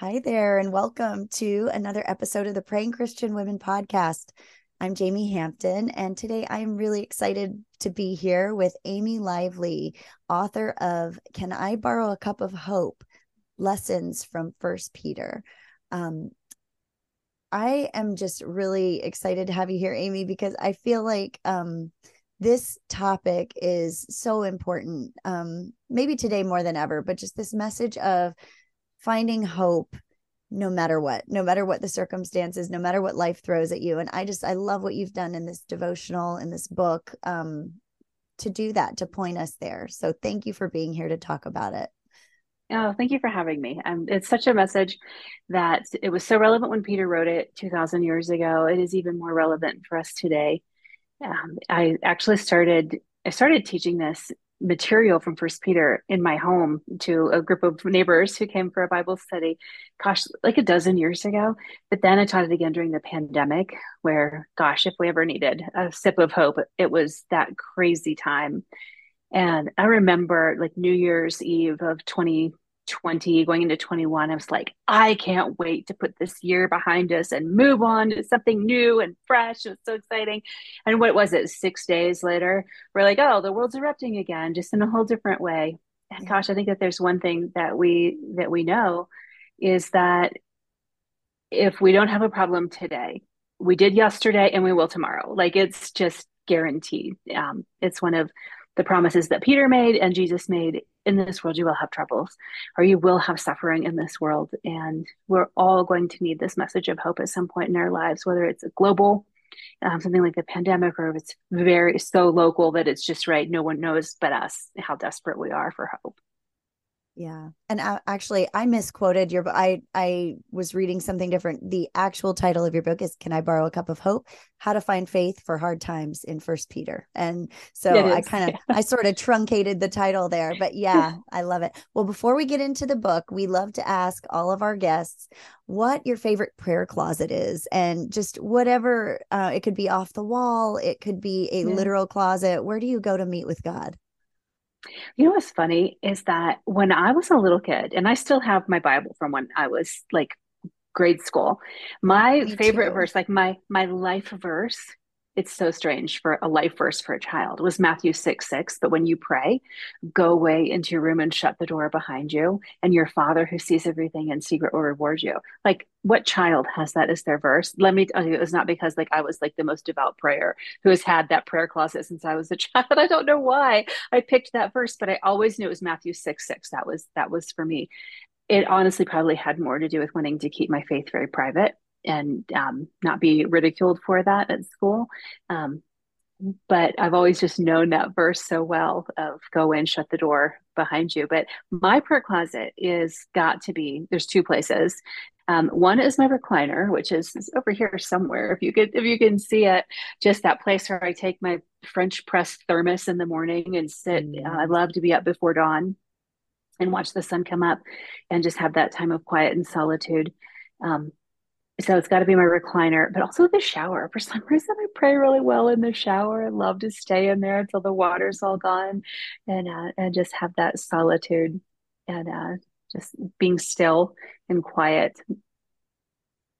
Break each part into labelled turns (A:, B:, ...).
A: Hi there, and welcome to another episode of the Praying Christian Women podcast. I'm Jamie Hampton, and today I'm really excited to be here with Amy Lively, author of Can I Borrow a Cup of Hope? Lessons from First Peter. Um, I am just really excited to have you here, Amy, because I feel like um, this topic is so important. Um, maybe today more than ever, but just this message of finding hope no matter what, no matter what the circumstances, no matter what life throws at you. And I just, I love what you've done in this devotional, in this book, um, to do that, to point us there. So thank you for being here to talk about it.
B: Oh, thank you for having me. Um, it's such a message that it was so relevant when Peter wrote it 2,000 years ago. It is even more relevant for us today. Um, I actually started I started teaching this material from First Peter in my home to a group of neighbors who came for a Bible study, gosh, like a dozen years ago. But then I taught it again during the pandemic, where, gosh, if we ever needed a sip of hope, it was that crazy time. And I remember like New Year's Eve of 20, 20 going into 21 i was like i can't wait to put this year behind us and move on to something new and fresh. It was so exciting. And what was it six days later we're like oh the world's erupting again just in a whole different way. And gosh i think that there's one thing that we that we know is that if we don't have a problem today we did yesterday and we will tomorrow. Like it's just guaranteed. Um, it's one of the promises that Peter made and Jesus made in this world you will have troubles or you will have suffering in this world. And we're all going to need this message of hope at some point in our lives whether it's a global um, something like the pandemic or if it's very so local that it's just right no one knows but us how desperate we are for hope
A: yeah. And uh, actually I misquoted your book I I was reading something different. The actual title of your book is Can I borrow a cup of hope? How to find faith for hard times in First Peter. And so I kind of yeah. I sort of truncated the title there, but yeah, I love it. Well, before we get into the book, we love to ask all of our guests what your favorite prayer closet is and just whatever uh, it could be off the wall, it could be a yeah. literal closet. Where do you go to meet with God?
B: You know what's funny is that when I was a little kid, and I still have my Bible from when I was like grade school, my Me favorite too. verse, like my my life verse, it's so strange for a life verse for a child was Matthew 6 6. But when you pray, go away into your room and shut the door behind you, and your father who sees everything in secret will reward you. Like, what child has that as their verse? Let me tell you, it was not because like I was like the most devout prayer who has had that prayer closet since I was a child. I don't know why I picked that verse, but I always knew it was Matthew 6 6. That was that was for me. It honestly probably had more to do with wanting to keep my faith very private and um, not be ridiculed for that at school. Um, but I've always just known that verse so well of go in, shut the door behind you. But my prayer closet is got to be there's two places. Um, one is my recliner, which is, is, over here somewhere. If you could, if you can see it, just that place where I take my French press thermos in the morning and sit. Mm. Uh, I love to be up before dawn and watch the sun come up, and just have that time of quiet and solitude. Um, so it's got to be my recliner, but also the shower. For some reason, I pray really well in the shower. I love to stay in there until the water's all gone, and uh, and just have that solitude and uh, just being still and quiet.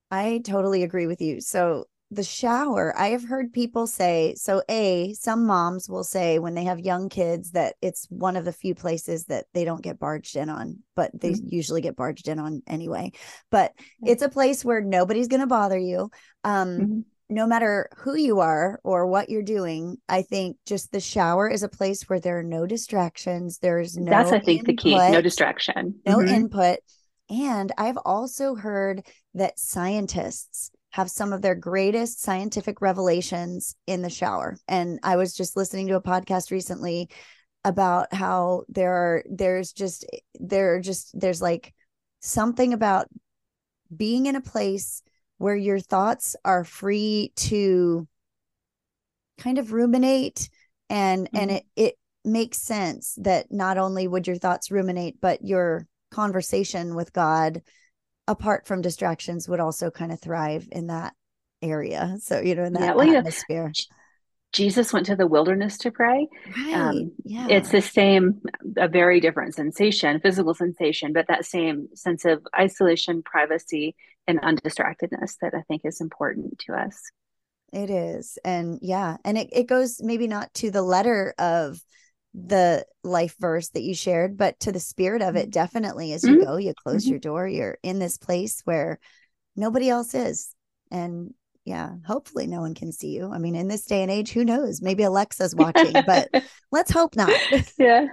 A: I totally agree with you. So the shower i have heard people say so a some moms will say when they have young kids that it's one of the few places that they don't get barged in on but they mm-hmm. usually get barged in on anyway but it's a place where nobody's going to bother you um mm-hmm. no matter who you are or what you're doing i think just the shower is a place where there are no distractions there's no
B: that's i think input, the key no distraction
A: no mm-hmm. input and i've also heard that scientists have some of their greatest scientific revelations in the shower. And I was just listening to a podcast recently about how there are there's just there are just there's like something about being in a place where your thoughts are free to kind of ruminate and mm-hmm. and it it makes sense that not only would your thoughts ruminate but your conversation with God apart from distractions would also kind of thrive in that area so you know in that yeah, well, atmosphere
B: Jesus went to the wilderness to pray.
A: Right. Um, yeah.
B: It's the same, a very different sensation, physical sensation, but that same sense of isolation, privacy, and undistractedness that I think is important to us.
A: It is. And yeah, and it, it goes maybe not to the letter of the life verse that you shared, but to the spirit of it, mm-hmm. definitely. As you mm-hmm. go, you close mm-hmm. your door, you're in this place where nobody else is. And yeah, hopefully no one can see you. I mean, in this day and age, who knows? Maybe Alexa's watching, but let's hope not.
B: yeah.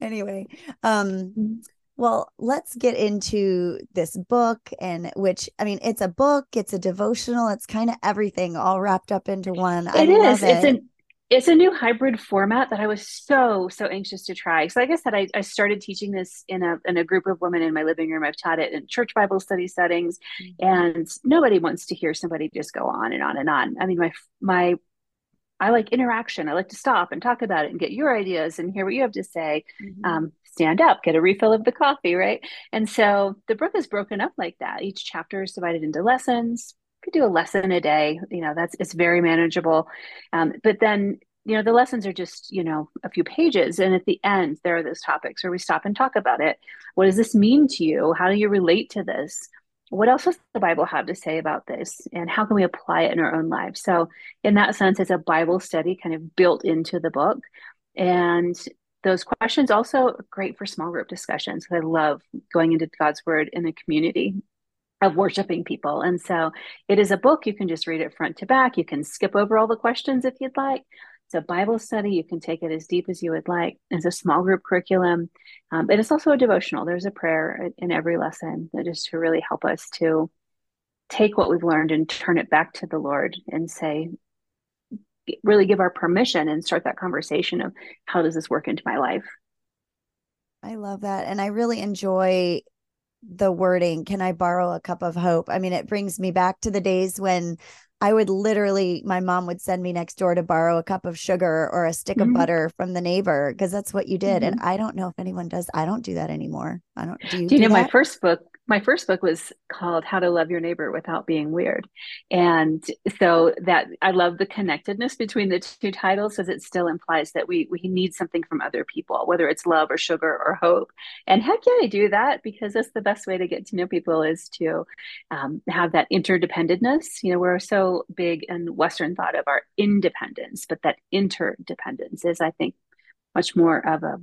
A: anyway, um, mm-hmm. well, let's get into this book and which I mean, it's a book, it's a devotional, it's kind of everything all wrapped up into one.
B: It I is. It. It's an it's a new hybrid format that I was so so anxious to try. So like I said, I, I started teaching this in a in a group of women in my living room. I've taught it in church Bible study settings, mm-hmm. and nobody wants to hear somebody just go on and on and on. I mean, my my I like interaction. I like to stop and talk about it and get your ideas and hear what you have to say. Mm-hmm. Um, stand up, get a refill of the coffee, right? And so the book is broken up like that. Each chapter is divided into lessons could do a lesson a day you know that's it's very manageable. Um, but then you know the lessons are just you know a few pages and at the end there are those topics where we stop and talk about it. What does this mean to you? How do you relate to this? What else does the bible have to say about this? And how can we apply it in our own lives? So in that sense it's a bible study kind of built into the book. And those questions also great for small group discussions i love going into god's word in a community of worshiping people. And so it is a book. You can just read it front to back. You can skip over all the questions if you'd like. It's a Bible study. You can take it as deep as you would like. It's a small group curriculum. Um, but it's also a devotional. There's a prayer in every lesson that is to really help us to take what we've learned and turn it back to the Lord and say, really give our permission and start that conversation of how does this work into my life?
A: I love that. And I really enjoy the wording can i borrow a cup of hope i mean it brings me back to the days when i would literally my mom would send me next door to borrow a cup of sugar or a stick mm-hmm. of butter from the neighbor because that's what you did mm-hmm. and i don't know if anyone does i don't do that anymore i don't do you,
B: do you
A: do
B: know that? my first book my first book was called How to Love Your Neighbor Without Being Weird. And so that I love the connectedness between the two titles because it still implies that we we need something from other people, whether it's love or sugar or hope. And heck yeah, I do that because that's the best way to get to know people is to um, have that interdependentness. You know, we're so big in Western thought of our independence, but that interdependence is, I think, much more of a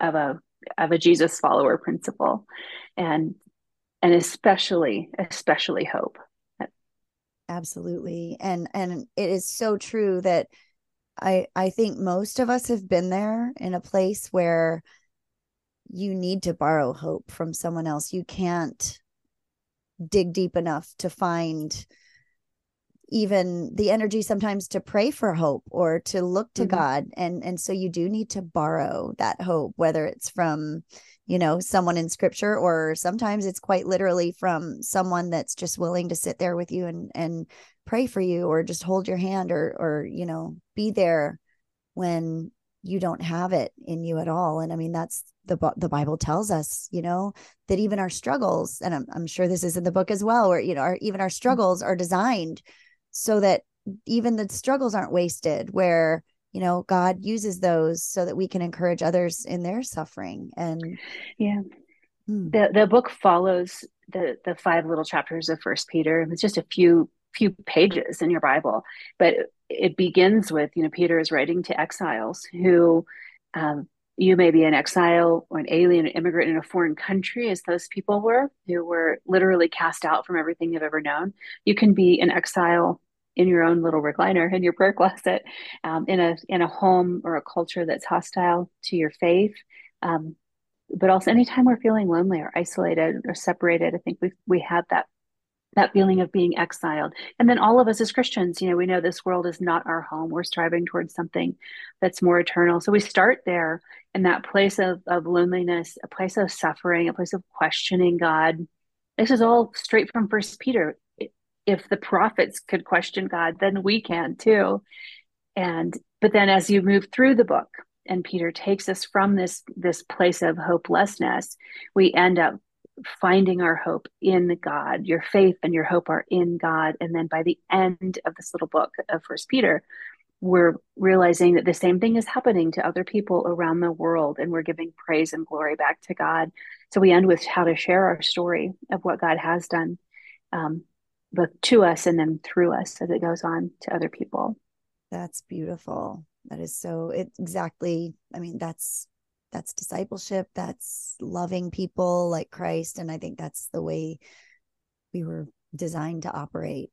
B: of a of a Jesus follower principle. And and especially especially hope.
A: Absolutely. And and it is so true that i i think most of us have been there in a place where you need to borrow hope from someone else. You can't dig deep enough to find even the energy sometimes to pray for hope or to look to mm-hmm. god. And and so you do need to borrow that hope whether it's from you know someone in scripture or sometimes it's quite literally from someone that's just willing to sit there with you and and pray for you or just hold your hand or or you know be there when you don't have it in you at all and i mean that's the the bible tells us you know that even our struggles and i'm, I'm sure this is in the book as well where you know our, even our mm-hmm. struggles are designed so that even the struggles aren't wasted where you know god uses those so that we can encourage others in their suffering and
B: yeah hmm. the the book follows the the five little chapters of first peter it's just a few few pages in your bible but it begins with you know peter is writing to exiles who um, you may be an exile or an alien, an immigrant in a foreign country, as those people were, who were literally cast out from everything they've ever known. You can be an exile in your own little recliner in your prayer closet, um, in a in a home or a culture that's hostile to your faith. Um, but also, anytime we're feeling lonely or isolated or separated, I think we we have that that feeling of being exiled. And then all of us as Christians, you know, we know this world is not our home. We're striving towards something that's more eternal. So we start there in that place of, of loneliness, a place of suffering, a place of questioning God. This is all straight from First Peter if the prophets could question God, then we can too. And but then as you move through the book and Peter takes us from this this place of hopelessness, we end up finding our hope in God. Your faith and your hope are in God. And then by the end of this little book of First Peter, we're realizing that the same thing is happening to other people around the world and we're giving praise and glory back to god so we end with how to share our story of what god has done um, both to us and then through us as it goes on to other people.
A: That's beautiful. That is so it exactly i mean that's that's discipleship that's loving people like christ and i think that's the way we were designed to operate.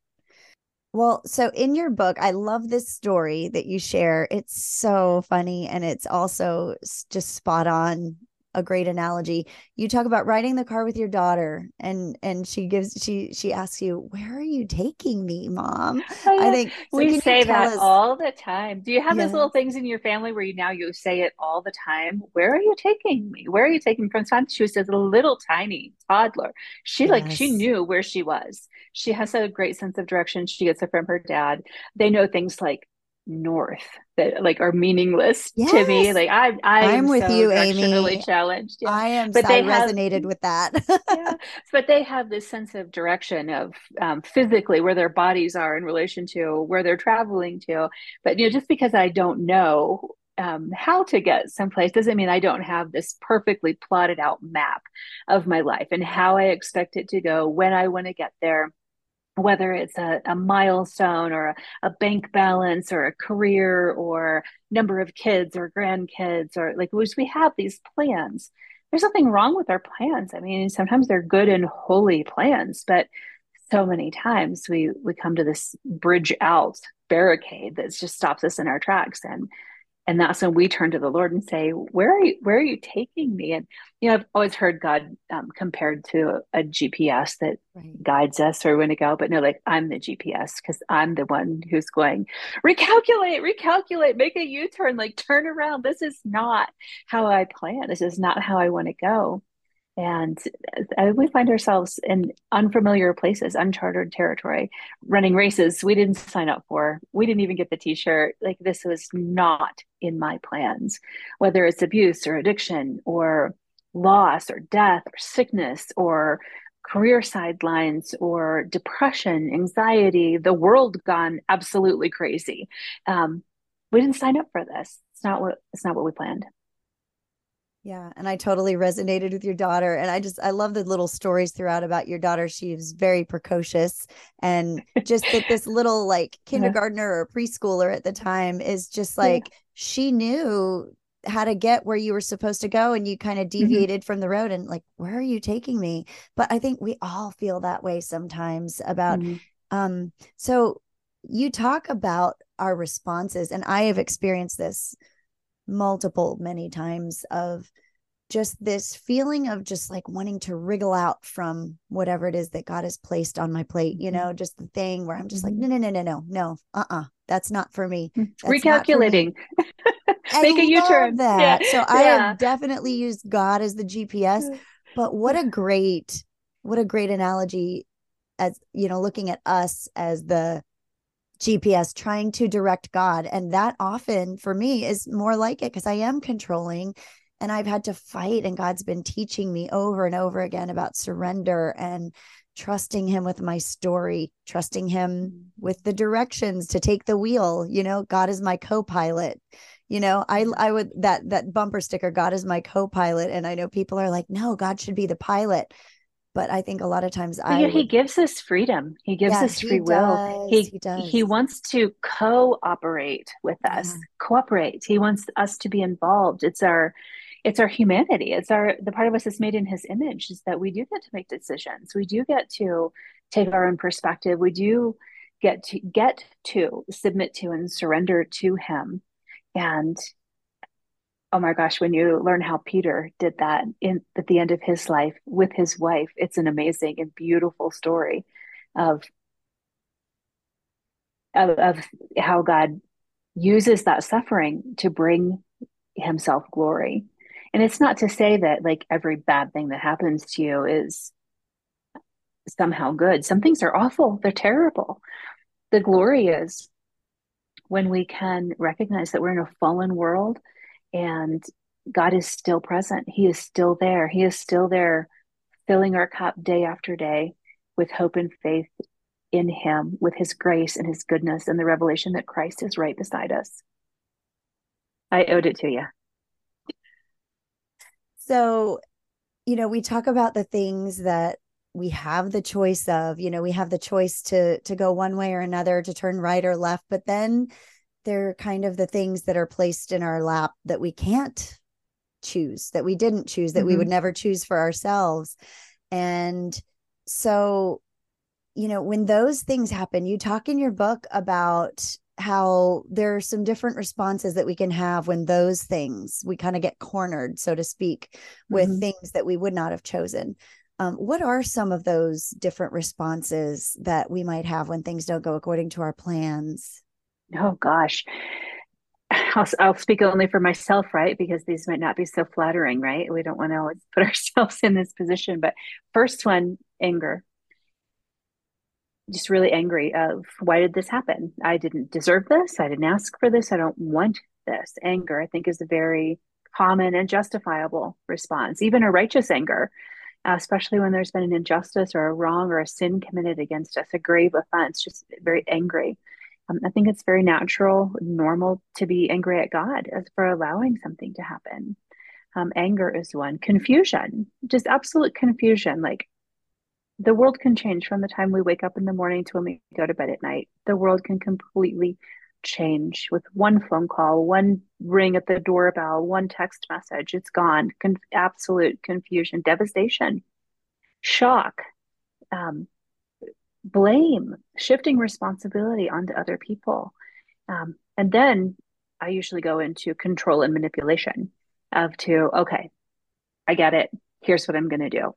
A: Well, so in your book, I love this story that you share. It's so funny and it's also just spot on a great analogy. You talk about riding the car with your daughter and and she gives she she asks you, "Where are you taking me, mom?"
B: Oh, I think so we say that us, all the time. Do you have those little things in your family where you now you say it all the time? Where are you taking me? Where are you taking me? From time she was a little tiny toddler. She yes. like she knew where she was. She has a great sense of direction. She gets it from her dad. They know things like north that like are meaningless yes. to me. Like I, I
A: I'm with so you, Amy.
B: Challenged.
A: Yeah. I am. But they have, resonated with that.
B: yeah, but they have this sense of direction of um, physically where their bodies are in relation to where they're traveling to. But you know, just because I don't know um, how to get someplace doesn't mean I don't have this perfectly plotted out map of my life and how I expect it to go when I want to get there whether it's a, a milestone or a, a, bank balance or a career or number of kids or grandkids or like we have these plans. There's nothing wrong with our plans. I mean sometimes they're good and holy plans but so many times we we come to this bridge out barricade that just stops us in our tracks. And and that's when we turn to the lord and say where are you where are you taking me? And you know i've always heard god um, compared to a, a gps that right. guides us where we want to go but no like i'm the gps because i'm the one who's going recalculate recalculate make a u-turn like turn around. This is not how i plan. This is not how i want to go and we find ourselves in unfamiliar places, uncharted territory, running races we didn't sign up for. We didn't even get the t shirt. Like, this was not in my plans, whether it's abuse or addiction or loss or death or sickness or career sidelines or depression, anxiety, the world gone absolutely crazy. Um, we didn't sign up for this. It's not what it's not what we planned.
A: Yeah. And I totally resonated with your daughter. And I just, I love the little stories throughout about your daughter. She was very precocious. And just that this little like kindergartner or preschooler at the time is just like, yeah. she knew how to get where you were supposed to go and you kind of mm-hmm. deviated mm-hmm. from the road and like where are you taking me but i think we all feel that way sometimes about mm-hmm. um so you talk about our responses and i have experienced this multiple many times of just this feeling of just like wanting to wriggle out from whatever it is that God has placed on my plate, you mm-hmm. know, just the thing where I'm just like, mm-hmm. no, no, no, no, no, no, uh uh-uh, uh, that's not for me.
B: Mm, that's Recalculating. Make a U turn.
A: That. Yeah. So I yeah. have definitely used God as the GPS, but what a great, what a great analogy as, you know, looking at us as the GPS trying to direct God. And that often for me is more like it because I am controlling and I've had to fight. And God's been teaching me over and over again about surrender and trusting Him with my story, trusting Him with the directions to take the wheel. You know, God is my co pilot. You know, I I would that that bumper sticker, God is my co-pilot. And I know people are like, no, God should be the pilot but I think a lot of times I
B: yeah, would... he gives us freedom. He gives yeah, us free he will. Does, he he, does. he wants to cooperate with us, yeah. cooperate. He wants us to be involved. It's our it's our humanity. It's our the part of us that's made in his image is that we do get to make decisions. We do get to take our own perspective. We do get to get to submit to and surrender to him. And oh my gosh, when you learn how Peter did that in at the end of his life with his wife, it's an amazing and beautiful story of of, of how God uses that suffering to bring himself glory. And it's not to say that like every bad thing that happens to you is somehow good. Some things are awful, they're terrible. The glory is when we can recognize that we're in a fallen world and God is still present. He is still there. He is still there, filling our cup day after day with hope and faith in him with his grace and his goodness and the revelation that Christ is right beside us. I owed it to you.
A: So, you know, we talk about the things that we have the choice of, you know, we have the choice to to go one way or another, to turn right or left, but then they're kind of the things that are placed in our lap that we can't choose, that we didn't choose, that mm-hmm. we would mm-hmm. never choose for ourselves. And so, you know, when those things happen, you talk in your book about how there are some different responses that we can have when those things we kind of get cornered, so to speak, with mm-hmm. things that we would not have chosen. Um, what are some of those different responses that we might have when things don't go according to our plans?
B: Oh gosh, I'll, I'll, speak only for myself, right? Because these might not be so flattering, right? We don't want to always put ourselves in this position. But first one, anger. Just really angry of why did this happen? I didn't deserve this. I didn't ask for this. I don't want this. Anger, I think, is a very common and justifiable response, even a righteous anger, especially when there's been an injustice or a wrong or a sin committed against us, a grave offense, just very angry. Um, I think it's very natural, normal to be angry at God as for allowing something to happen. Um, anger is one. Confusion, just absolute confusion. Like the world can change from the time we wake up in the morning to when we go to bed at night. The world can completely change with one phone call, one ring at the doorbell, one text message. It's gone. Con- absolute confusion, devastation, shock. Um, blame, shifting responsibility onto other people. Um, and then I usually go into control and manipulation of to, okay, I get it. Here's what I'm going to do.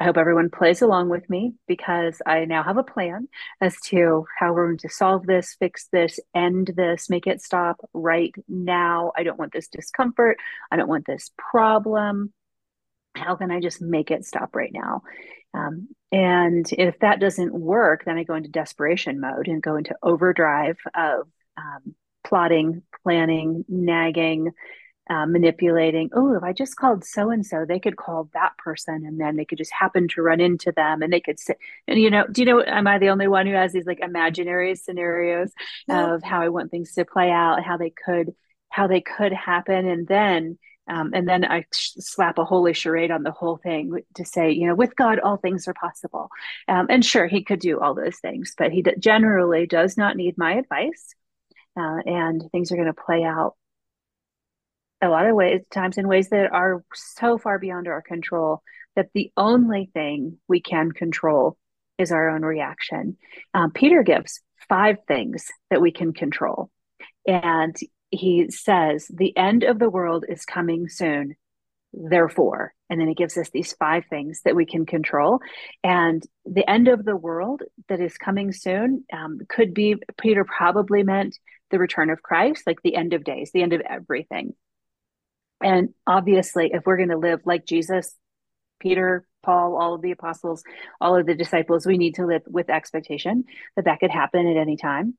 B: I hope everyone plays along with me because I now have a plan as to how we're going to solve this, fix this, end this, make it stop right now. I don't want this discomfort. I don't want this problem. How can I just make it stop right now? Um, and if that doesn't work, then I go into desperation mode and go into overdrive of um, plotting, planning, nagging, uh, manipulating. Oh, if I just called so and so, they could call that person, and then they could just happen to run into them, and they could say, and you know, do you know? Am I the only one who has these like imaginary scenarios no. of how I want things to play out, how they could, how they could happen, and then um, and then I slap a holy charade on the whole thing to say, you know, with God, all things are possible. Um, and sure, he could do all those things, but he d- generally does not need my advice. Uh, and things are going to play out a lot of ways, times in ways that are so far beyond our control that the only thing we can control is our own reaction. Um, Peter gives five things that we can control. And he says, The end of the world is coming soon. Therefore, and then he gives us these five things that we can control. And the end of the world that is coming soon um, could be, Peter probably meant the return of Christ, like the end of days, the end of everything. And obviously, if we're going to live like Jesus, Peter, Paul, all of the apostles, all of the disciples, we need to live with expectation that that could happen at any time.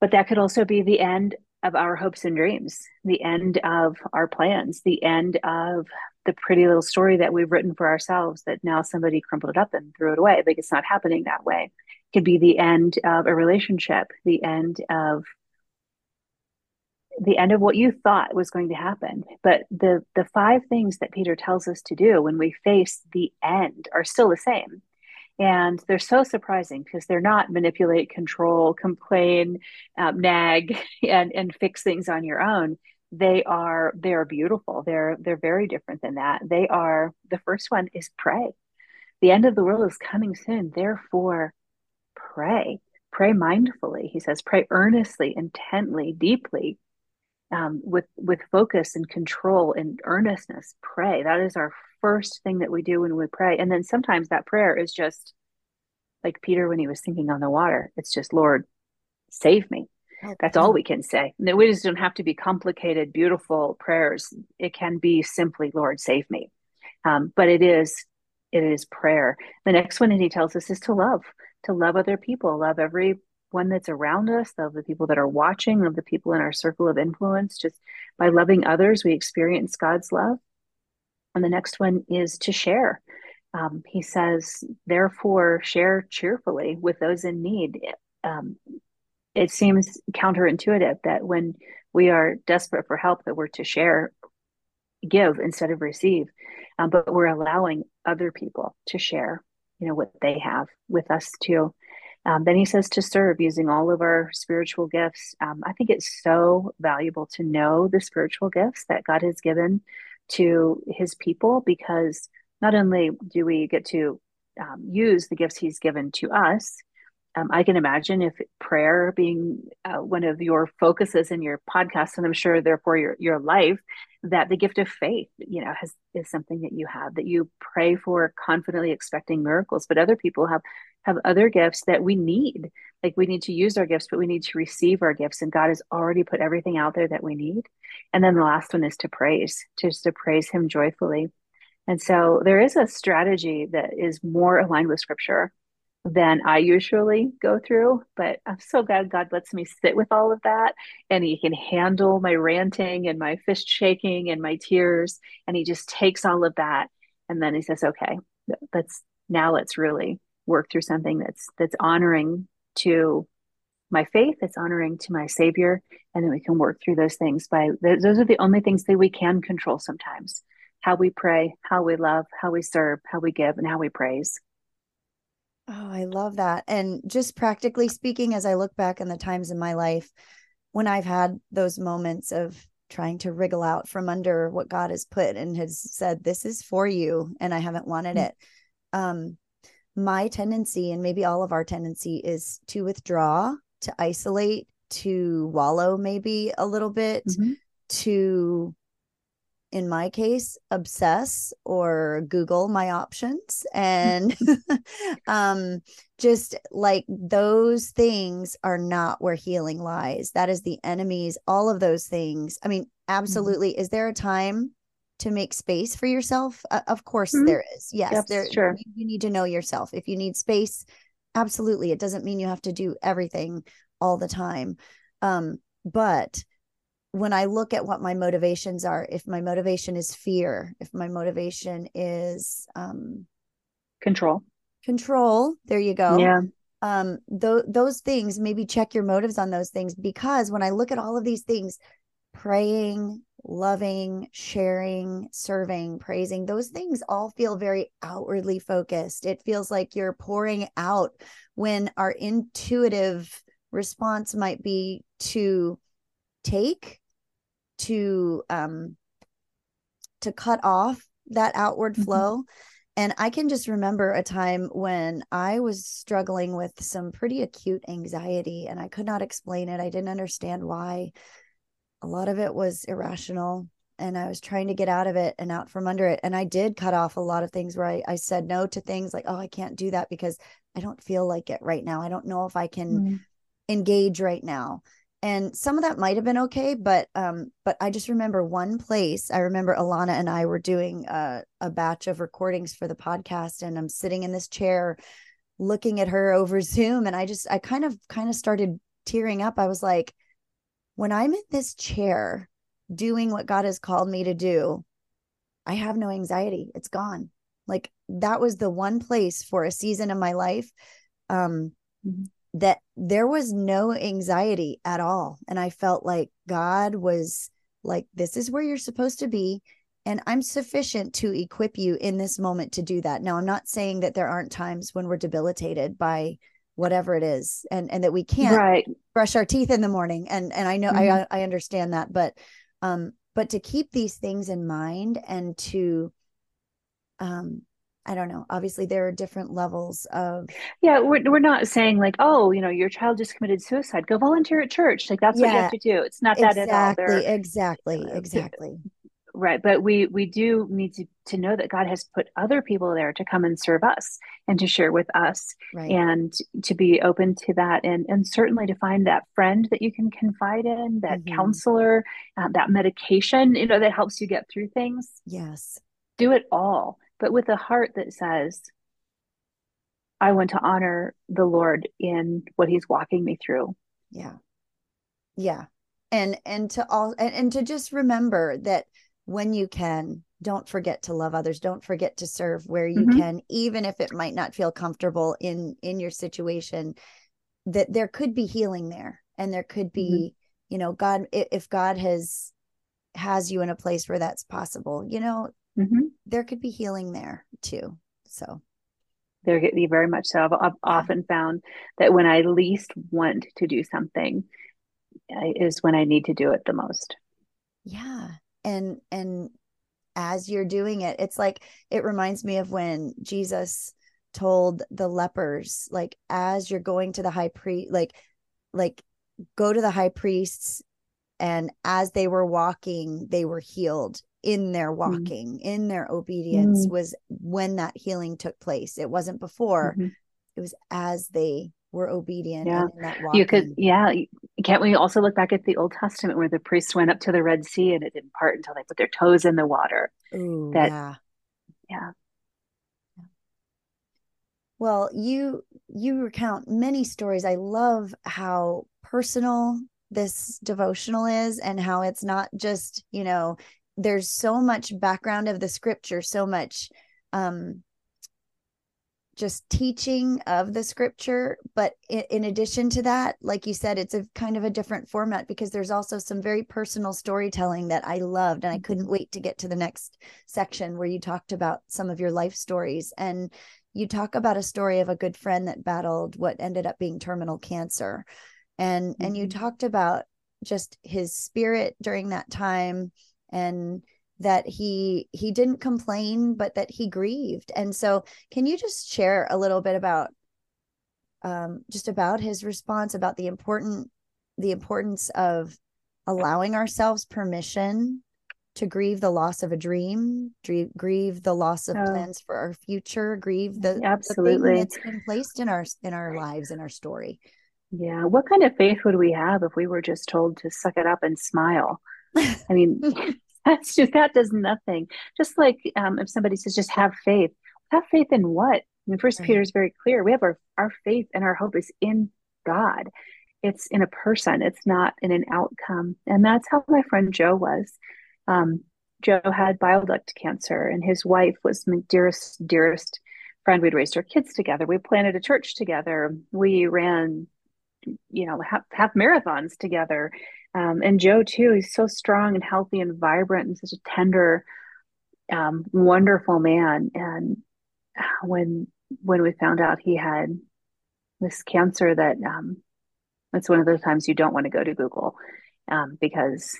B: But that could also be the end of our hopes and dreams, the end of our plans, the end of the pretty little story that we've written for ourselves that now somebody crumpled it up and threw it away. Like it's not happening that way. It could be the end of a relationship, the end of the end of what you thought was going to happen. But the the five things that Peter tells us to do when we face the end are still the same. And they're so surprising because they're not manipulate, control, complain, um, nag, and, and fix things on your own. They are they are beautiful. They're they're very different than that. They are the first one is pray. The end of the world is coming soon. Therefore, pray. Pray mindfully. He says, pray earnestly, intently, deeply, um, with with focus and control and earnestness. Pray. That is our first thing that we do when we pray. And then sometimes that prayer is just like Peter when he was sinking on the water. It's just, Lord, save me. That's all we can say. We just don't have to be complicated, beautiful prayers. It can be simply, Lord, save me. Um, but it is, it is prayer. The next one that he tells us is to love, to love other people, love everyone that's around us, love the people that are watching, love the people in our circle of influence. Just by loving others, we experience God's love. And the next one is to share, um, he says, therefore, share cheerfully with those in need. Um, it seems counterintuitive that when we are desperate for help, that we're to share, give instead of receive, um, but we're allowing other people to share, you know, what they have with us too. Um, then he says to serve using all of our spiritual gifts. Um, I think it's so valuable to know the spiritual gifts that God has given to his people because not only do we get to um, use the gifts he's given to us, um, I can imagine if prayer being uh, one of your focuses in your podcast, and I'm sure therefore your your life, that the gift of faith, you know, has is something that you have that you pray for confidently, expecting miracles. But other people have have other gifts that we need. Like we need to use our gifts, but we need to receive our gifts, and God has already put everything out there that we need. And then the last one is to praise, just to praise Him joyfully. And so there is a strategy that is more aligned with Scripture than I usually go through. But I'm so glad God lets me sit with all of that and He can handle my ranting and my fist shaking and my tears. And He just takes all of that. And then He says, okay, let's now let's really work through something that's that's honoring to my faith it's honoring to my savior and then we can work through those things by those are the only things that we can control sometimes how we pray how we love how we serve how we give and how we praise
A: Oh, I love that. And just practically speaking, as I look back on the times in my life when I've had those moments of trying to wriggle out from under what God has put and has said, this is for you, and I haven't wanted mm-hmm. it. Um, my tendency, and maybe all of our tendency, is to withdraw, to isolate, to wallow maybe a little bit, mm-hmm. to in my case obsess or google my options and um just like those things are not where healing lies that is the enemies, all of those things i mean mm-hmm. absolutely mm-hmm. is there a time to make space for yourself uh, of course mm-hmm. there is yes yep, there sure. you need to know yourself if you need space absolutely it doesn't mean you have to do everything all the time um but when I look at what my motivations are, if my motivation is fear, if my motivation is um,
B: control,
A: control, there you go.
B: Yeah.
A: Um, th- those things, maybe check your motives on those things because when I look at all of these things, praying, loving, sharing, serving, praising, those things all feel very outwardly focused. It feels like you're pouring out when our intuitive response might be to take to um to cut off that outward mm-hmm. flow and i can just remember a time when i was struggling with some pretty acute anxiety and i could not explain it i didn't understand why a lot of it was irrational and I was trying to get out of it and out from under it. And I did cut off a lot of things where I, I said no to things like, oh, I can't do that because I don't feel like it right now. I don't know if I can mm. engage right now and some of that might have been okay but um but i just remember one place i remember alana and i were doing a, a batch of recordings for the podcast and i'm sitting in this chair looking at her over zoom and i just i kind of kind of started tearing up. I was like when i'm in this chair doing what god has called me to do i have no anxiety. It's gone. Like that was the one place for a season of my life um mm-hmm that there was no anxiety at all. And I felt like God was like, this is where you're supposed to be. And I'm sufficient to equip you in this moment to do that. Now, I'm not saying that there aren't times when we're debilitated by whatever it is and and that we can't
B: right.
A: brush our teeth in the morning and and I know mm-hmm. I I understand that but um but to keep these things in mind and to um I don't know. Obviously, there are different levels of.
B: Yeah, we're, we're not saying like, oh, you know, your child just committed suicide. Go volunteer at church. Like that's yeah, what you have to do. It's not that
A: exactly,
B: at all.
A: exactly, exactly.
B: Right, but we we do need to to know that God has put other people there to come and serve us and to share with us, right. and to be open to that, and and certainly to find that friend that you can confide in, that mm-hmm. counselor, uh, that medication, you know, that helps you get through things.
A: Yes,
B: do it all but with a heart that says, I want to honor the Lord in what he's walking me through.
A: Yeah. Yeah. And and to all and, and to just remember that when you can don't forget to love others don't forget to serve where you mm-hmm. can even if it might not feel comfortable in in your situation that there could be healing there and there could be mm-hmm. you know god if god has has you in a place where that's possible you know mm-hmm. there could be healing there too. So
B: there could be very much so. I've, I've yeah. often found that when i least want to do something is when i need to do it the most.
A: Yeah. And and as you're doing it it's like it reminds me of when jesus told the lepers like as you're going to the high priest like like go to the high priests and as they were walking they were healed in their mm-hmm. walking mm. in their obedience mm. was when that healing took place it wasn't before mm-hmm. it was as they were obedient
B: yeah you could yeah can't we also look back at the old testament where the priests went up to the red sea and it didn't part until they put their toes in the water
A: Ooh, that yeah.
B: yeah
A: well you you recount many stories i love how personal this devotional is and how it's not just you know there's so much background of the scripture so much um just teaching of the scripture but in, in, addition to that like you said it's a kind of a different format because there's also some very personal storytelling that i loved and i couldn't mm-hmm. wait to get to the next section where you talked about some of your life stories and you talk about a story of a good friend that battled what ended up being terminal cancer and mm-hmm. and you mm-hmm. talked about just his spirit during that time and that he he didn't complain but that he grieved. And so can you just share a little bit about um just about his response about the important the importance of allowing ourselves permission to grieve the loss of a dream grieve, grieve the loss of oh. plans for our future grieve the
B: absolutely.
A: the that's been placed in our in our lives in our story?
B: Yeah. What kind of faith would we have if we were just told to suck it up and smile i mean that's just that does nothing. Just like um, if somebody says just have faith. Have faith in what? I mean 1st peter is very clear. We have our our faith and our hope is in god. It's in a person. It's not in an outcome. And that's how my friend joe was. Um, joe had bile duct cancer and his wife was my dearest dearest friend. We'd raised our kids together. We planted a church together. We ran you know half, half marathons together um, and Joe too, he's so strong and healthy and vibrant and such a tender, um, wonderful man. And when when we found out he had this cancer, that um, it's one of those times you don't want to go to Google um, because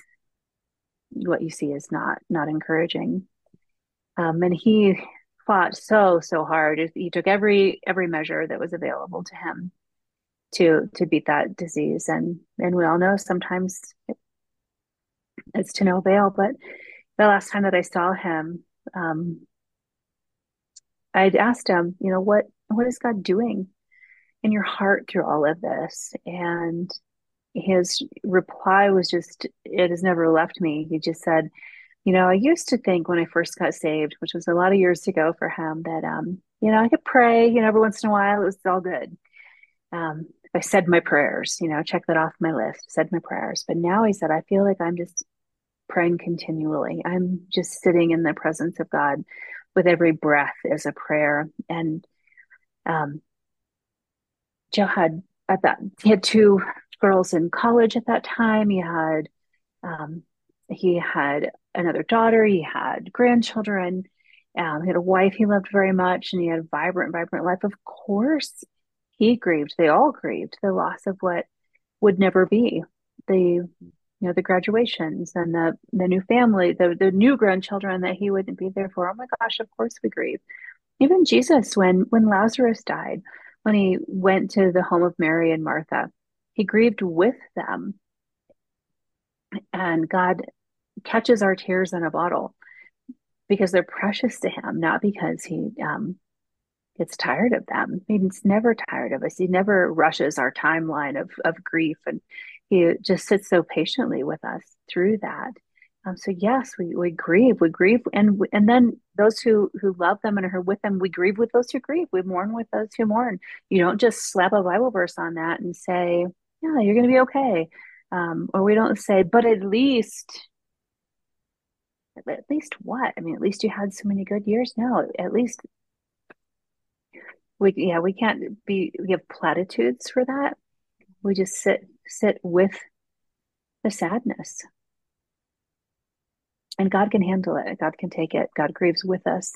B: what you see is not not encouraging. Um, and he fought so so hard. He took every every measure that was available to him to to beat that disease. And and we all know sometimes it, it's to no avail but the last time that i saw him um i'd asked him you know what what is god doing in your heart through all of this? And his reply was just it has never left me. He just said you know i used to think when i first got saved which was a lot of years ago for him that um you know i could pray you know every once in a while it was all good. Um I said my prayers, you know, check that off my list, said my prayers. But now he said, I feel like I'm just praying continually. I'm just sitting in the presence of God with every breath is a prayer. And um, Joe had at that he had two girls in college at that time. He had um, he had another daughter. He had grandchildren. Um, he had a wife he loved very much, and he had a vibrant, vibrant life. Of course, he grieved they all grieved the loss of what would never be the you know the graduations and the the new family the the new grandchildren that he wouldn't be there for. Oh my gosh of course we grieve. Even jesus when when lazarus died when he went to the home of mary and martha he grieved with them. And god catches our tears in a bottle because they're precious to him not because he um, gets tired of them. He's never tired of us. He never rushes our timeline of, of grief. And he just sits so patiently with us through that. Um, so yes, we, we grieve, we grieve. And, and then those who, who love them and are with them, we grieve with those who grieve. We mourn with those who mourn. You don't just slap a Bible verse on that and say, yeah, you're going to be okay. Um, or we don't say, but at least at least what? I mean, at least you had so many good years. No, at least we yeah, we can't be we have platitudes for that. We just sit sit with the sadness. And God can handle it. God can take it. God grieves with us.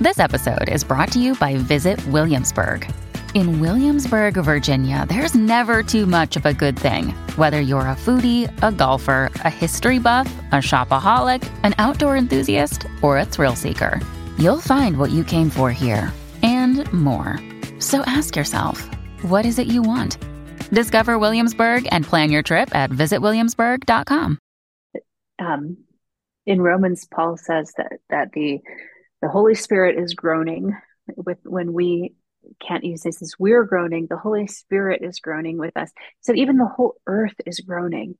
C: This episode is brought to you by Visit Williamsburg. In Williamsburg, Virginia, there's never too much of a good thing. Whether you're a foodie, a golfer, a history buff, a shopaholic, an outdoor enthusiast, or a thrill seeker, you'll find what you came for here and more. So ask yourself, what is it you want? Discover Williamsburg and plan your trip at visitwilliamsburg.com.
B: Um, in Romans, Paul says that that the the Holy Spirit is groaning with when we can't use this as we're groaning, the Holy Spirit is groaning with us. So even the whole earth is groaning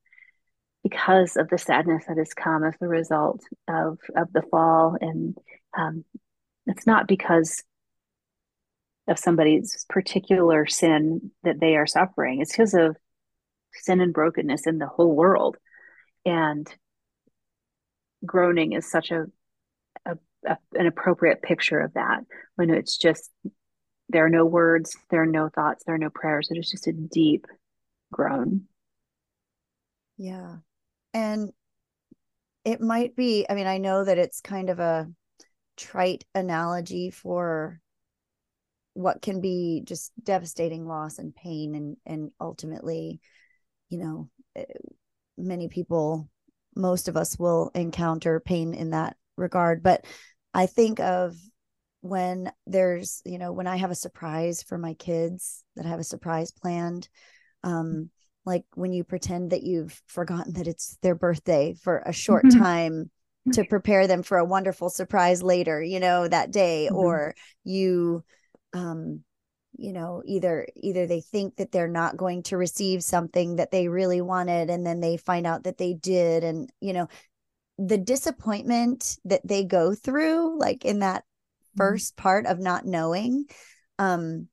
B: because of the sadness that has come as the result of of the fall. And um, it's not because of somebody's particular sin that they are suffering. It's because of sin and brokenness in the whole world. And groaning is such a, a, a an appropriate picture of that when it's just there are no words, there are no thoughts, there are no prayers. It is just a deep groan.
A: Yeah. And it might be, I mean, I know that it's kind of a trite analogy for what can be just devastating loss and pain and and ultimately you know eh, many people most of us will encounter pain in that regard but i think of when there's you know when i have a surprise for my kids that I have a surprise planned um like when you pretend that you've forgotten that it's their birthday for a short mm-hmm. time to prepare them for a wonderful surprise later you know that day mm-hmm. or you um you know either either they think that they're not going to receive something that they really wanted and then they find out that they did and you know the disappointment that they go through like in that Mm-hmm. first part of not knowing um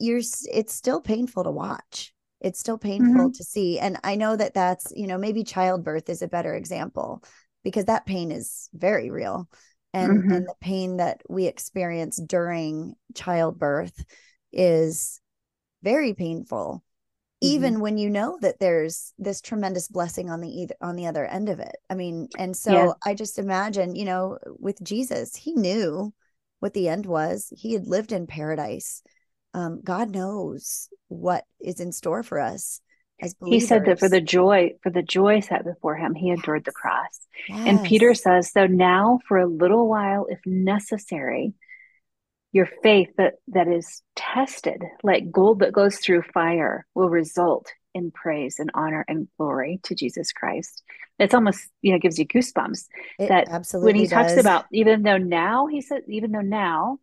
A: you're it's still painful to watch it's still painful mm-hmm. to see and i know that that's you know maybe childbirth is a better example because that pain is very real and mm-hmm. and the pain that we experience during childbirth is very painful mm-hmm. even when you know that there's this tremendous blessing on the either on the other end of it i mean and so yeah. i just imagine you know with jesus he knew what the end was he had lived in paradise um, god knows what is in store for us as
B: he said that for the joy for the joy set before him he endured the cross yes. and peter says so now for a little while if necessary your faith that that is tested like gold that goes through fire will result in praise and honor and glory to jesus christ it's almost you know gives you goosebumps it that absolutely when he does. talks about even though now he said even though now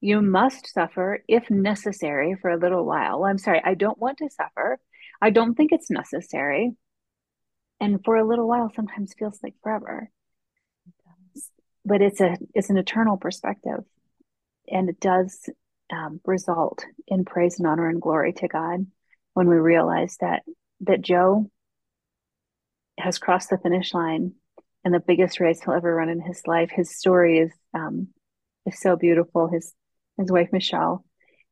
B: you must suffer if necessary for a little while well i'm sorry i don't want to suffer i don't think it's necessary and for a little while sometimes feels like forever but it's a it's an eternal perspective and it does um, result in praise and honor and glory to God when we realize that that Joe has crossed the finish line and the biggest race he'll ever run in his life. His story is um, is so beautiful. His his wife Michelle,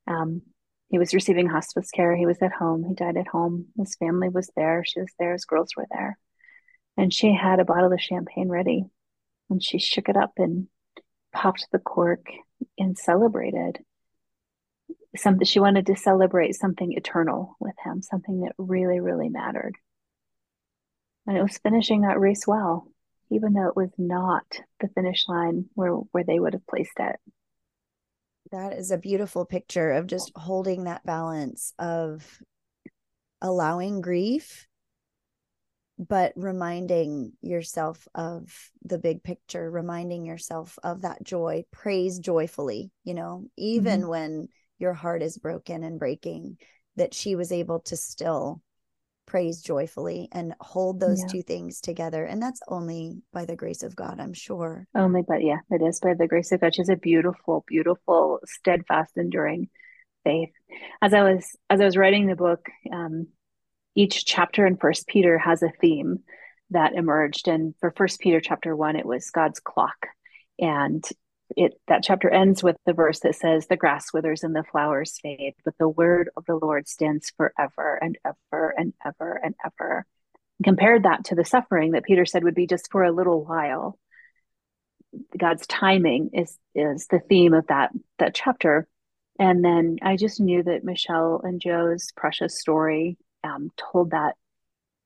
B: um, he was receiving hospice care. He was at home. He died at home. His family was there. She was there. His girls were there, and she had a bottle of champagne ready, and she shook it up and popped the cork and celebrated something she wanted to celebrate something eternal with him something that really really mattered and it was finishing that race well even though it was not the finish line where where they would have placed it
A: that is a beautiful picture of just holding that balance of allowing grief but reminding yourself of the big picture reminding yourself of that joy praise joyfully you know even mm-hmm. when your heart is broken and breaking that she was able to still praise joyfully and hold those yeah. two things together and that's only by the grace of god i'm sure
B: only but yeah it is by the grace of god she's a beautiful beautiful steadfast enduring faith as i was as i was writing the book um each chapter in first peter has a theme that emerged. And for First Peter chapter one, it was God's clock, and it that chapter ends with the verse that says, "The grass withers and the flowers fade, but the word of the Lord stands forever and ever and ever and ever." compared that to the suffering that Peter said would be just for a little while. God's timing is is the theme of that that chapter. And then I just knew that Michelle and Joe's precious story um, told that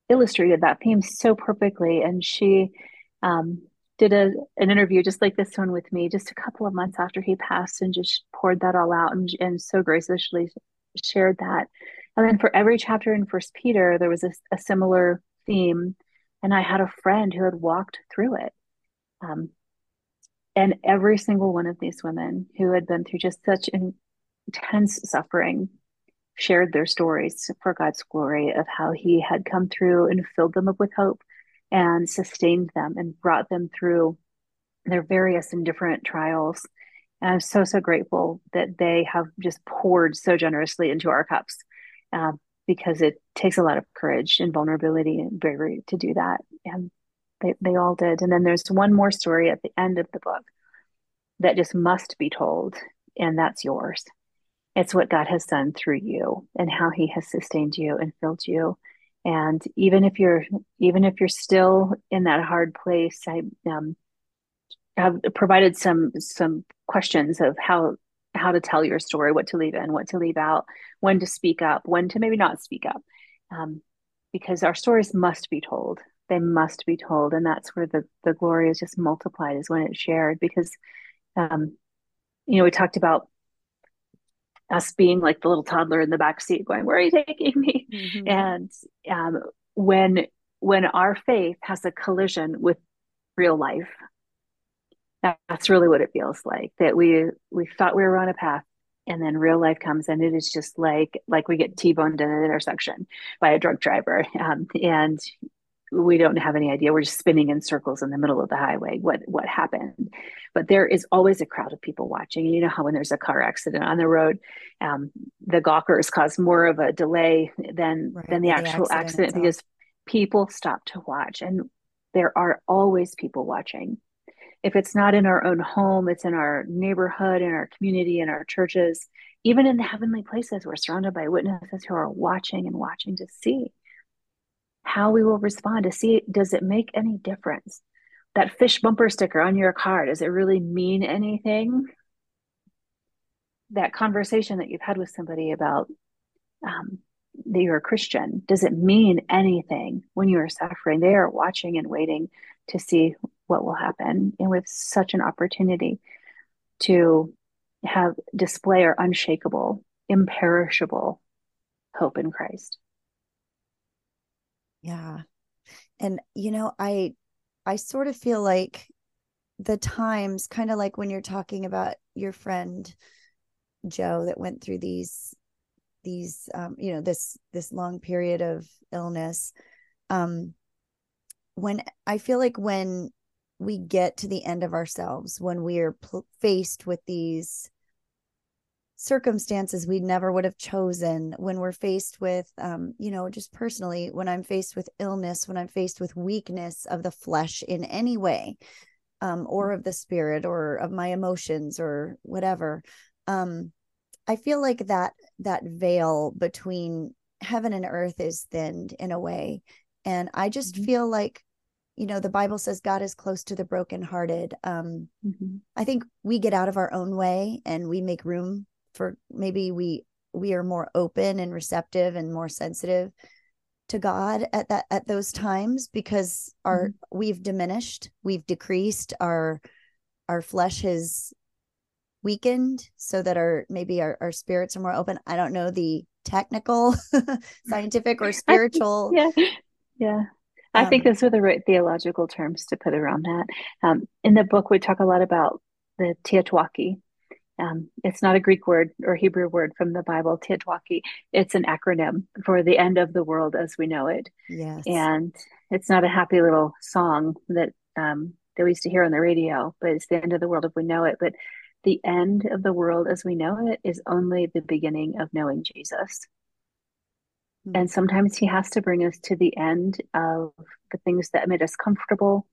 B: illustrated that theme so perfectly. And she um, did a an interview just like this one with me just a couple of months after he passed and just poured that all out and, and so graciously shared that. And then for every chapter in First Peter, there was a, a similar theme, and I had a friend who had walked through it. Um, and every single one of these women who had been through just such intense suffering shared their stories for God's glory of how He had come through and filled them up with hope and sustained them and brought them through their various and different trials. And I'm so, so grateful that they have just poured so generously into our cups uh, because it takes a lot of courage and vulnerability and bravery to do that. And they, they all did. And then there's one more story at the end of the book that just must be told, and that's yours. It's what God has done through you and how he has sustained you and filled you. And even if you're even if you're still in that hard place, I um, have provided some some questions of how how to tell your story, what to leave in, what to leave out, when to speak up, when to maybe not speak up. Um, because our stories must be told. They must be told. And that's where the, the glory is just multiplied is when it's shared. Because, um, you know, we talked about us being like the little toddler in the back seat going, where are you taking me? Mm-hmm. And um, when when our faith has a collision with real life, that's really what it feels like that we we thought we were on a path and then real life comes and it is just like like we get t-boned in an intersection by a drunk driver um, and we don't have any idea. We're just spinning in circles in the middle of the highway what what happened. But there is always a crowd of people watching. And you know how when there's a car accident on the road um, the gawkers cause more of a delay than right, than the actual the accident, accident because people stop to watch. And there are always people watching. If it's not in our own home, it's in our neighborhood, in our community, in our churches, even in the heavenly places. We're surrounded by witnesses who are watching and watching to see how we will respond, to see does it make any difference? That fish bumper sticker on your car, does it really mean anything? That conversation that you've had with somebody about um, that you're a Christian, does it mean anything when you are suffering? They are watching and waiting to see what will happen. And with such an opportunity to have display our unshakable, imperishable hope in Christ.
A: Yeah. And you know, I I sort of feel like the times kind of like when you're talking about your friend Joe that went through these these um you know this this long period of illness um when I feel like when we get to the end of ourselves when we are pl- faced with these circumstances we never would have chosen when we're faced with um you know just personally when i'm faced with illness when i'm faced with weakness of the flesh in any way um or of the spirit or of my emotions or whatever um i feel like that that veil between heaven and earth is thinned in a way and i just mm-hmm. feel like you know the bible says god is close to the brokenhearted um mm-hmm. i think we get out of our own way and we make room for maybe we we are more open and receptive and more sensitive to god at that at those times because our mm-hmm. we've diminished we've decreased our our flesh has weakened so that our maybe our, our spirits are more open i don't know the technical scientific or spiritual
B: yeah yeah I um, think those are the right theological terms to put around that. Um, in the book, we talk a lot about the Teotwaki. Um, it's not a Greek word or Hebrew word from the Bible, Teotwaki. It's an acronym for the end of the world as we know it.
A: Yes.
B: And it's not a happy little song that um, that we used to hear on the radio, but it's the end of the world as we know it. But the end of the world as we know it is only the beginning of knowing Jesus. Mm-hmm. And sometimes he has to bring us to the end of the things that made us comfortable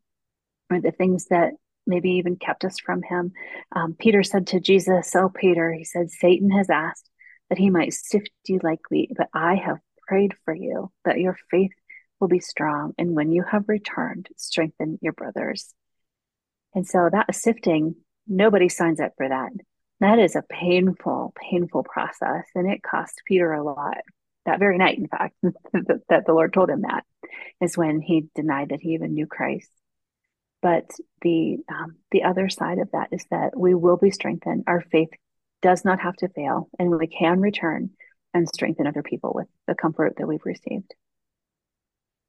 B: or the things that maybe even kept us from him. Um, Peter said to Jesus, Oh, Peter, he said, Satan has asked that he might sift you like wheat, but I have prayed for you that your faith will be strong. And when you have returned, strengthen your brothers. And so that sifting, nobody signs up for that. That is a painful, painful process. And it cost Peter a lot. That very night, in fact, that the Lord told him that is when he denied that he even knew Christ. But the um, the other side of that is that we will be strengthened. Our faith does not have to fail, and we can return and strengthen other people with the comfort that we've received.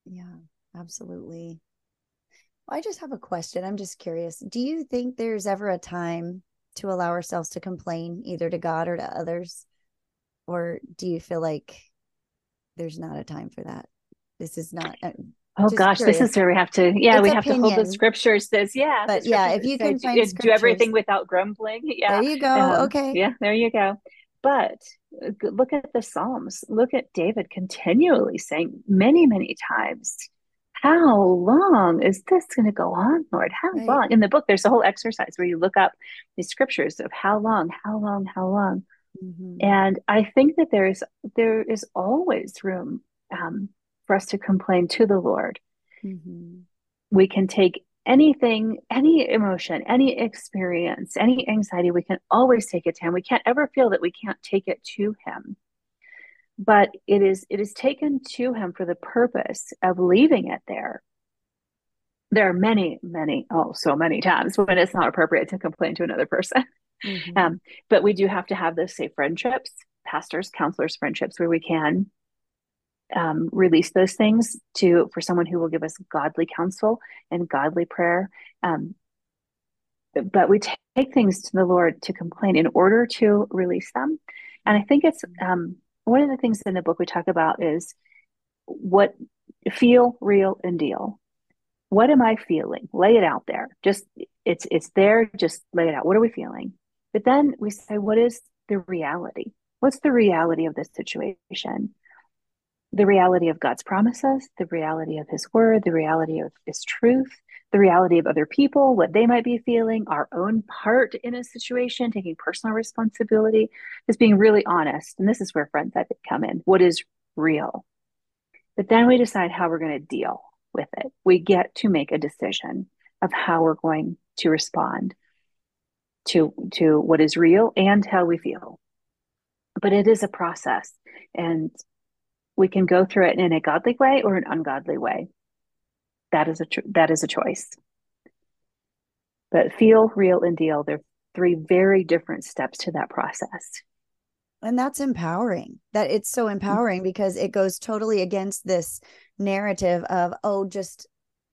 A: Yeah, absolutely. Well, I just have a question. I'm just curious. Do you think there's ever a time to allow ourselves to complain either to God or to others? Or do you feel like there's not a time for that? This is not.
B: Oh gosh, curious. this is where we have to. Yeah, it's we have opinion. to hold the scriptures. This, yeah,
A: but yeah, if you can
B: do, do, everything without grumbling. Yeah,
A: there you go. Um, okay.
B: Yeah, there you go. But uh, look at the Psalms. Look at David continually saying many, many times, How long is this going to go on, Lord? How right. long? In the book, there's a whole exercise where you look up the scriptures of how long, how long, how long. Mm-hmm. And I think that there's there is always room um, for us to complain to the Lord. Mm-hmm. We can take anything, any emotion, any experience, any anxiety, we can always take it to him. We can't ever feel that we can't take it to him. But it is it is taken to him for the purpose of leaving it there. There are many, many, oh, so many times when it's not appropriate to complain to another person. Mm-hmm. Um, but we do have to have those safe friendships, pastors, counselors, friendships where we can um, release those things to for someone who will give us godly counsel and godly prayer. Um, but we take things to the Lord to complain in order to release them. And I think it's um, one of the things in the book we talk about is what feel, real, and deal. What am I feeling? Lay it out there. Just it's it's there. Just lay it out. What are we feeling? But then we say, what is the reality? What's the reality of this situation? The reality of God's promises, the reality of His word, the reality of His truth, the reality of other people, what they might be feeling, our own part in a situation, taking personal responsibility, is being really honest. And this is where friends I think come in. What is real? But then we decide how we're going to deal with it. We get to make a decision of how we're going to respond to to what is real and how we feel. But it is a process. And we can go through it in a godly way or an ungodly way. That is a tr- that is a choice. But feel, real, and deal. They're three very different steps to that process.
A: And that's empowering. That it's so empowering mm-hmm. because it goes totally against this narrative of oh, just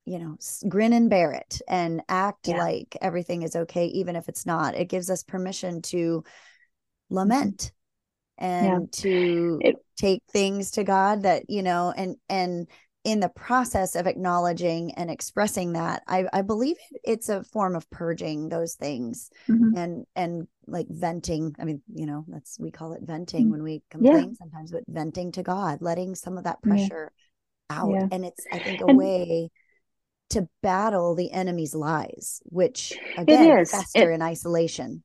A: you know, grin and bear it and act yeah. like everything is okay, even if it's not. It gives us permission to lament and yeah. to it, take things to God that, you know, and, and, in the process of acknowledging and expressing that i i believe it's a form of purging those things mm-hmm. and and like venting i mean you know that's we call it venting mm-hmm. when we complain yeah. sometimes but venting to god letting some of that pressure yeah. out and it's i think a and, way to battle the enemy's lies which again fester it, in isolation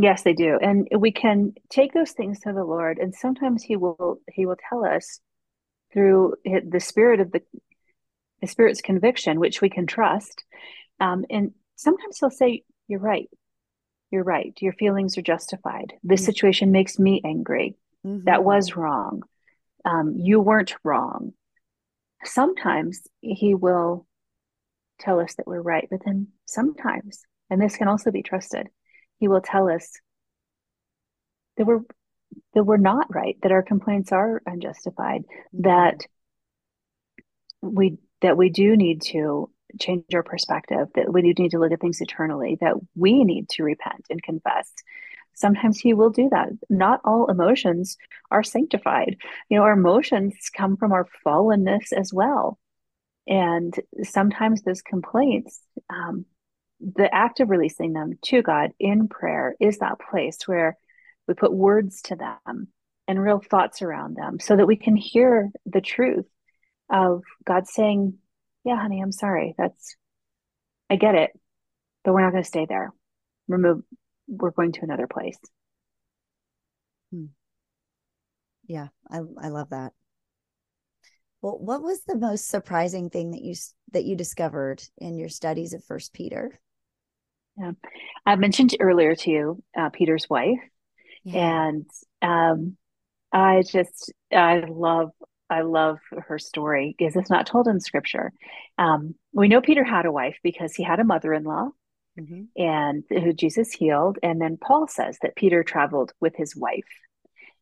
B: Yes, they do. And we can take those things to the Lord and sometimes he will he will tell us through the spirit of the the spirit's conviction which we can trust. Um, and sometimes he'll say you're right. You're right. Your feelings are justified. This mm-hmm. situation makes me angry. Mm-hmm. That was wrong. Um, you weren't wrong. Sometimes he will tell us that we're right, but then sometimes, and this can also be trusted, he will tell us that we're that we're not right, that our complaints are unjustified, that we that we do need to change our perspective, that we do need to look at things eternally, that we need to repent and confess. Sometimes he will do that. Not all emotions are sanctified. You know, our emotions come from our fallenness as well. And sometimes those complaints um, the act of releasing them to God in prayer is that place where we put words to them and real thoughts around them so that we can hear the truth of God saying, Yeah, honey, I'm sorry. That's, I get it, but we're not going to stay there. Remove, we're going to another place.
A: Hmm. Yeah, I, I love that. Well, what was the most surprising thing that you that you discovered in your studies of First Peter?
B: Yeah, I mentioned earlier to you uh, Peter's wife, yeah. and um, I just I love I love her story because it's not told in Scripture. Um, we know Peter had a wife because he had a mother-in-law, mm-hmm. and who Jesus healed, and then Paul says that Peter traveled with his wife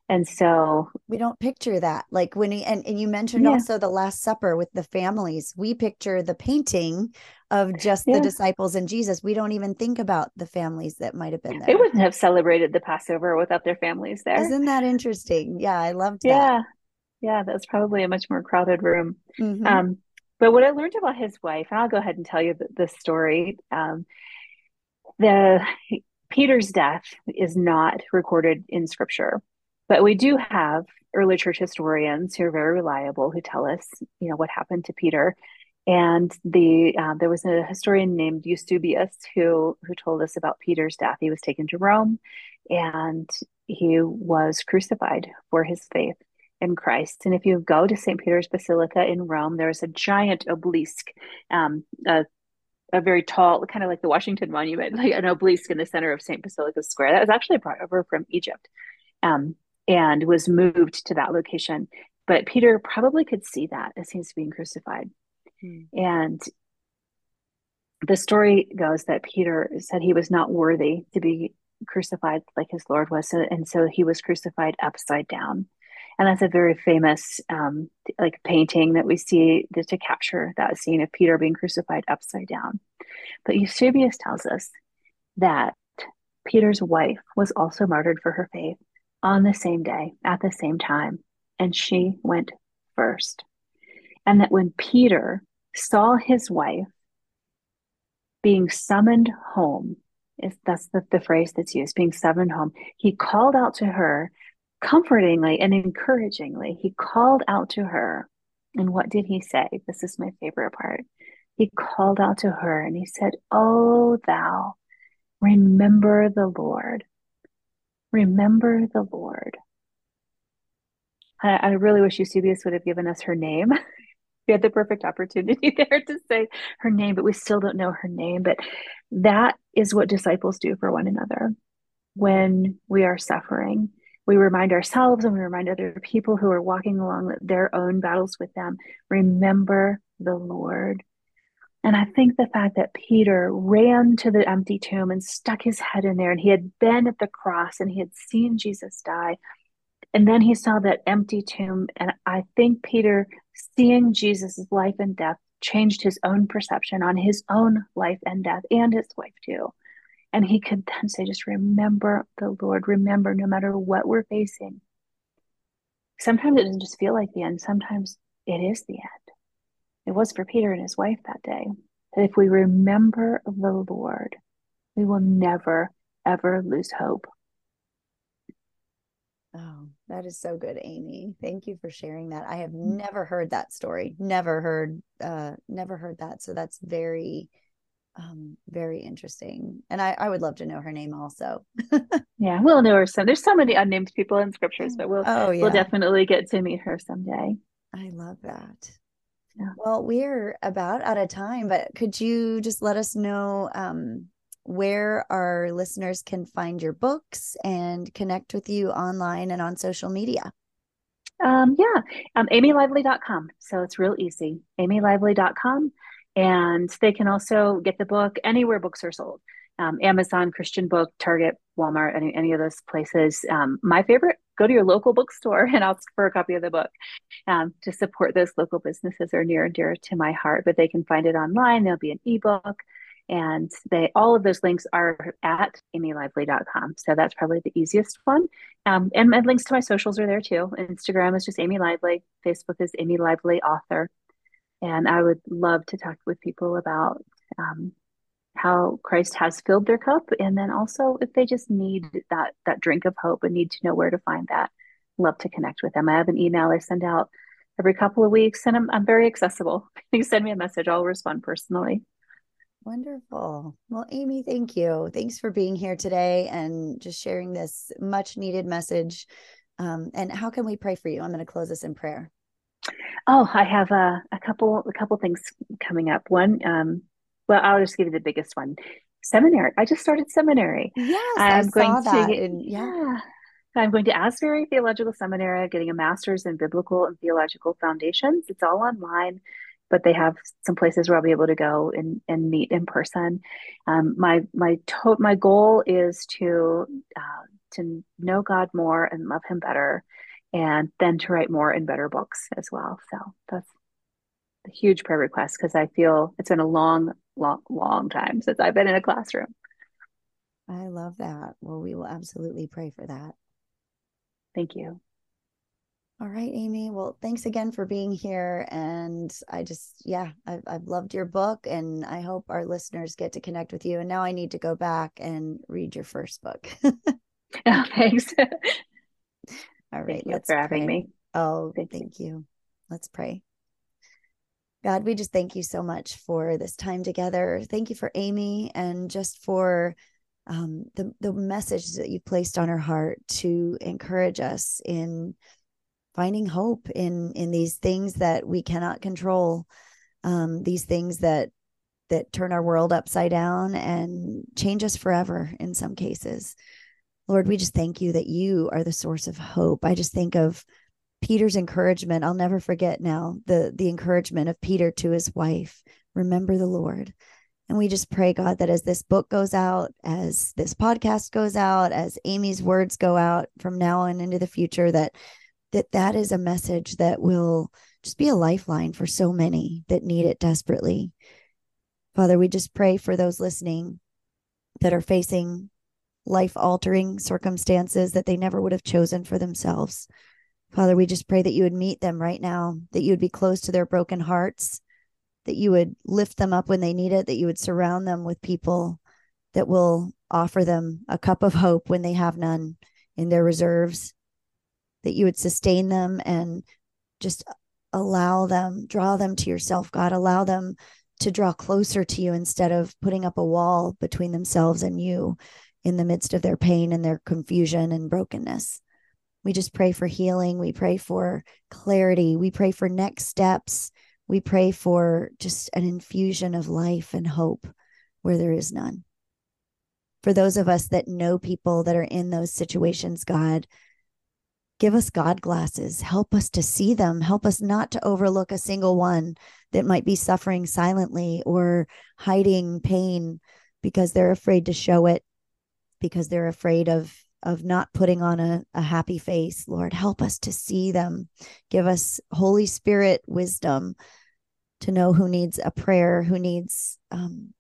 B: and so
A: we don't picture that like when he and, and you mentioned yeah. also the last supper with the families. We picture the painting of just yeah. the disciples and jesus. We don't even think about the families that might have been there.
B: they wouldn't have celebrated the passover without their families there.
A: Isn't that interesting? Yeah i loved that.
B: Yeah. Yeah that's probably a much more crowded room. Mm-hmm. um, but what i learned about his wife and i'll go ahead and tell you the, the story um, the peter's death is not recorded in scripture but we do have early church historians who are very reliable who tell us, you know, what happened to Peter. And the uh, there was a historian named Eusebius who who told us about Peter's death. He was taken to Rome, and he was crucified for his faith in Christ. And if you go to St. Peter's Basilica in Rome, there's a giant obelisk, um, a, a very tall, kind of like the Washington Monument, like an obelisk in the center of St. Basilica Square. That was actually brought over from Egypt. Um, and was moved to that location. But Peter probably could see that as he's being crucified. Hmm. And the story goes that Peter said he was not worthy to be crucified like his Lord was. And so he was crucified upside down. And that's a very famous um, like painting that we see to, to capture that scene of Peter being crucified upside down. But Eusebius tells us that Peter's wife was also martyred for her faith on the same day at the same time, and she went first. And that when Peter saw his wife being summoned home, is that's the, the phrase that's used, being summoned home, he called out to her comfortingly and encouragingly. He called out to her. And what did he say? This is my favorite part. He called out to her and he said, Oh, thou, remember the Lord remember the Lord. I, I really wish Eusebius would have given us her name. we had the perfect opportunity there to say her name, but we still don't know her name. But that is what disciples do for one another when we are suffering. We remind ourselves and we remind other people who are walking along their own battles with them remember the Lord. And I think the fact that Peter ran to the empty tomb and stuck his head in there, and he had been at the cross and he had seen Jesus die. And then he saw that empty tomb. And I think Peter, seeing Jesus' life and death, changed his own perception on his own life and death and his wife too. And he could then say, just remember the Lord, remember no matter what we're facing. Sometimes it doesn't just feel like the end, sometimes it is the end. It was for Peter and his wife that day that if we remember the Lord, we will never, ever lose hope.
A: Oh, that is so good, Amy. Thank you for sharing that. I have mm. never heard that story. Never heard uh never heard that. So that's very um very interesting. And I I would love to know her name also.
B: yeah, we'll know her some. There's so many unnamed people in scriptures, but we'll oh, yeah. we'll definitely get to meet her someday.
A: I love that. Yeah. Well, we're about out of time, but could you just let us know um, where our listeners can find your books and connect with you online and on social media?
B: Um, yeah, um, amylively.com. So it's real easy. amylively.com. And they can also get the book anywhere books are sold. Um, Amazon, Christian Book, Target, Walmart, any, any of those places. Um, my favorite go to your local bookstore and ask for a copy of the book um, to support those local businesses are near and dear to my heart. But they can find it online there'll be an ebook and they all of those links are at amylively.com so that's probably the easiest one. Um, and my links to my socials are there too. Instagram is just amy lively facebook is amy lively author and i would love to talk with people about um, how Christ has filled their cup, and then also if they just need that that drink of hope and need to know where to find that, love to connect with them. I have an email I send out every couple of weeks, and I'm I'm very accessible. you send me a message, I'll respond personally.
A: Wonderful. Well, Amy, thank you. Thanks for being here today and just sharing this much needed message. Um, and how can we pray for you? I'm going to close this in prayer.
B: Oh, I have a, a couple a couple things coming up. One, um, well, I'll just give you the biggest one. Seminary. I just started seminary.
A: Yes, I'm I going to. In,
B: yeah. I'm going to Asbury Theological Seminary, getting a master's in biblical and theological foundations. It's all online, but they have some places where I'll be able to go and, and meet in person. Um, my my to- my goal is to uh, to know God more and love Him better, and then to write more and better books as well. So that's huge prayer request because I feel it's been a long, long, long time since I've been in a classroom.
A: I love that. Well, we will absolutely pray for that.
B: Thank you.
A: All right, Amy. Well, thanks again for being here. And I just, yeah, I've, I've loved your book and I hope our listeners get to connect with you. And now I need to go back and read your first book.
B: oh, thanks.
A: All right.
B: Thank let's for having
A: pray.
B: me.
A: Oh, thank, thank you. you. Let's pray. God, we just thank you so much for this time together. Thank you for Amy and just for um, the the message that you placed on her heart to encourage us in finding hope in in these things that we cannot control, um, these things that that turn our world upside down and change us forever in some cases. Lord, we just thank you that you are the source of hope. I just think of Peter's encouragement. I'll never forget now the the encouragement of Peter to his wife, remember the Lord. And we just pray God that as this book goes out, as this podcast goes out, as Amy's words go out from now on into the future that that that is a message that will just be a lifeline for so many that need it desperately. Father, we just pray for those listening that are facing life altering circumstances that they never would have chosen for themselves. Father, we just pray that you would meet them right now, that you would be close to their broken hearts, that you would lift them up when they need it, that you would surround them with people that will offer them a cup of hope when they have none in their reserves, that you would sustain them and just allow them, draw them to yourself, God, allow them to draw closer to you instead of putting up a wall between themselves and you in the midst of their pain and their confusion and brokenness. We just pray for healing. We pray for clarity. We pray for next steps. We pray for just an infusion of life and hope where there is none. For those of us that know people that are in those situations, God, give us God glasses. Help us to see them. Help us not to overlook a single one that might be suffering silently or hiding pain because they're afraid to show it, because they're afraid of of not putting on a, a happy face. Lord, help us to see them. Give us Holy Spirit wisdom to know who needs a prayer, who needs um,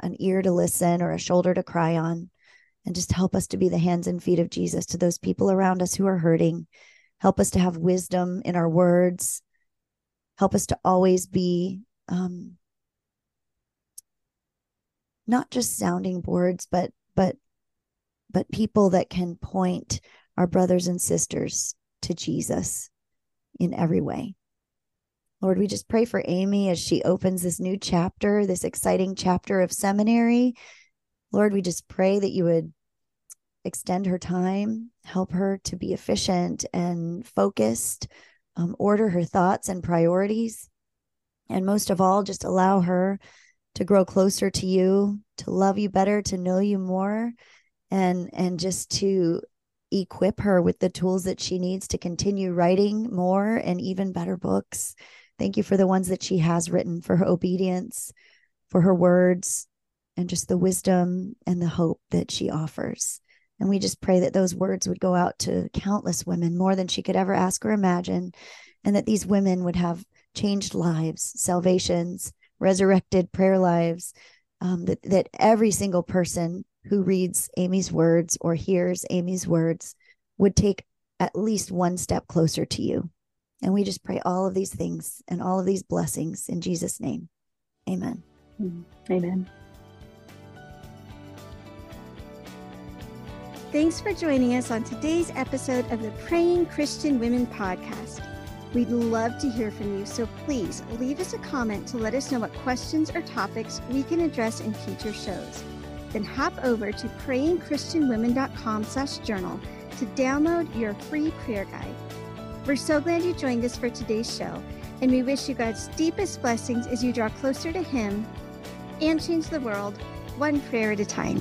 A: an ear to listen or a shoulder to cry on. And just help us to be the hands and feet of Jesus to those people around us who are hurting. Help us to have wisdom in our words. Help us to always be um, not just sounding boards, but but but people that can point our brothers and sisters to Jesus in every way. Lord, we just pray for Amy as she opens this new chapter, this exciting chapter of seminary. Lord, we just pray that you would extend her time, help her to be efficient and focused, um, order her thoughts and priorities. And most of all, just allow her to grow closer to you, to love you better, to know you more, and and just to equip her with the tools that she needs to continue writing more and even better books. Thank you for the ones that she has written, for her obedience, for her words, and just the wisdom and the hope that she offers. And we just pray that those words would go out to countless women, more than she could ever ask or imagine, and that these women would have changed lives, salvations, resurrected prayer lives, um, that, that every single person who reads Amy's words or hears Amy's words would take at least one step closer to you. And we just pray all of these things and all of these blessings in Jesus' name. Amen.
B: Mm-hmm. Amen.
D: Thanks for joining us on today's episode of the Praying Christian Women podcast. We'd love to hear from you, so please leave us a comment to let us know what questions or topics we can address in future shows. Then hop over to prayingchristianwomen.com slash journal to download your free prayer guide. We're so glad you joined us for today's show, and we wish you God's deepest blessings as you draw closer to Him and change the world one prayer at a time.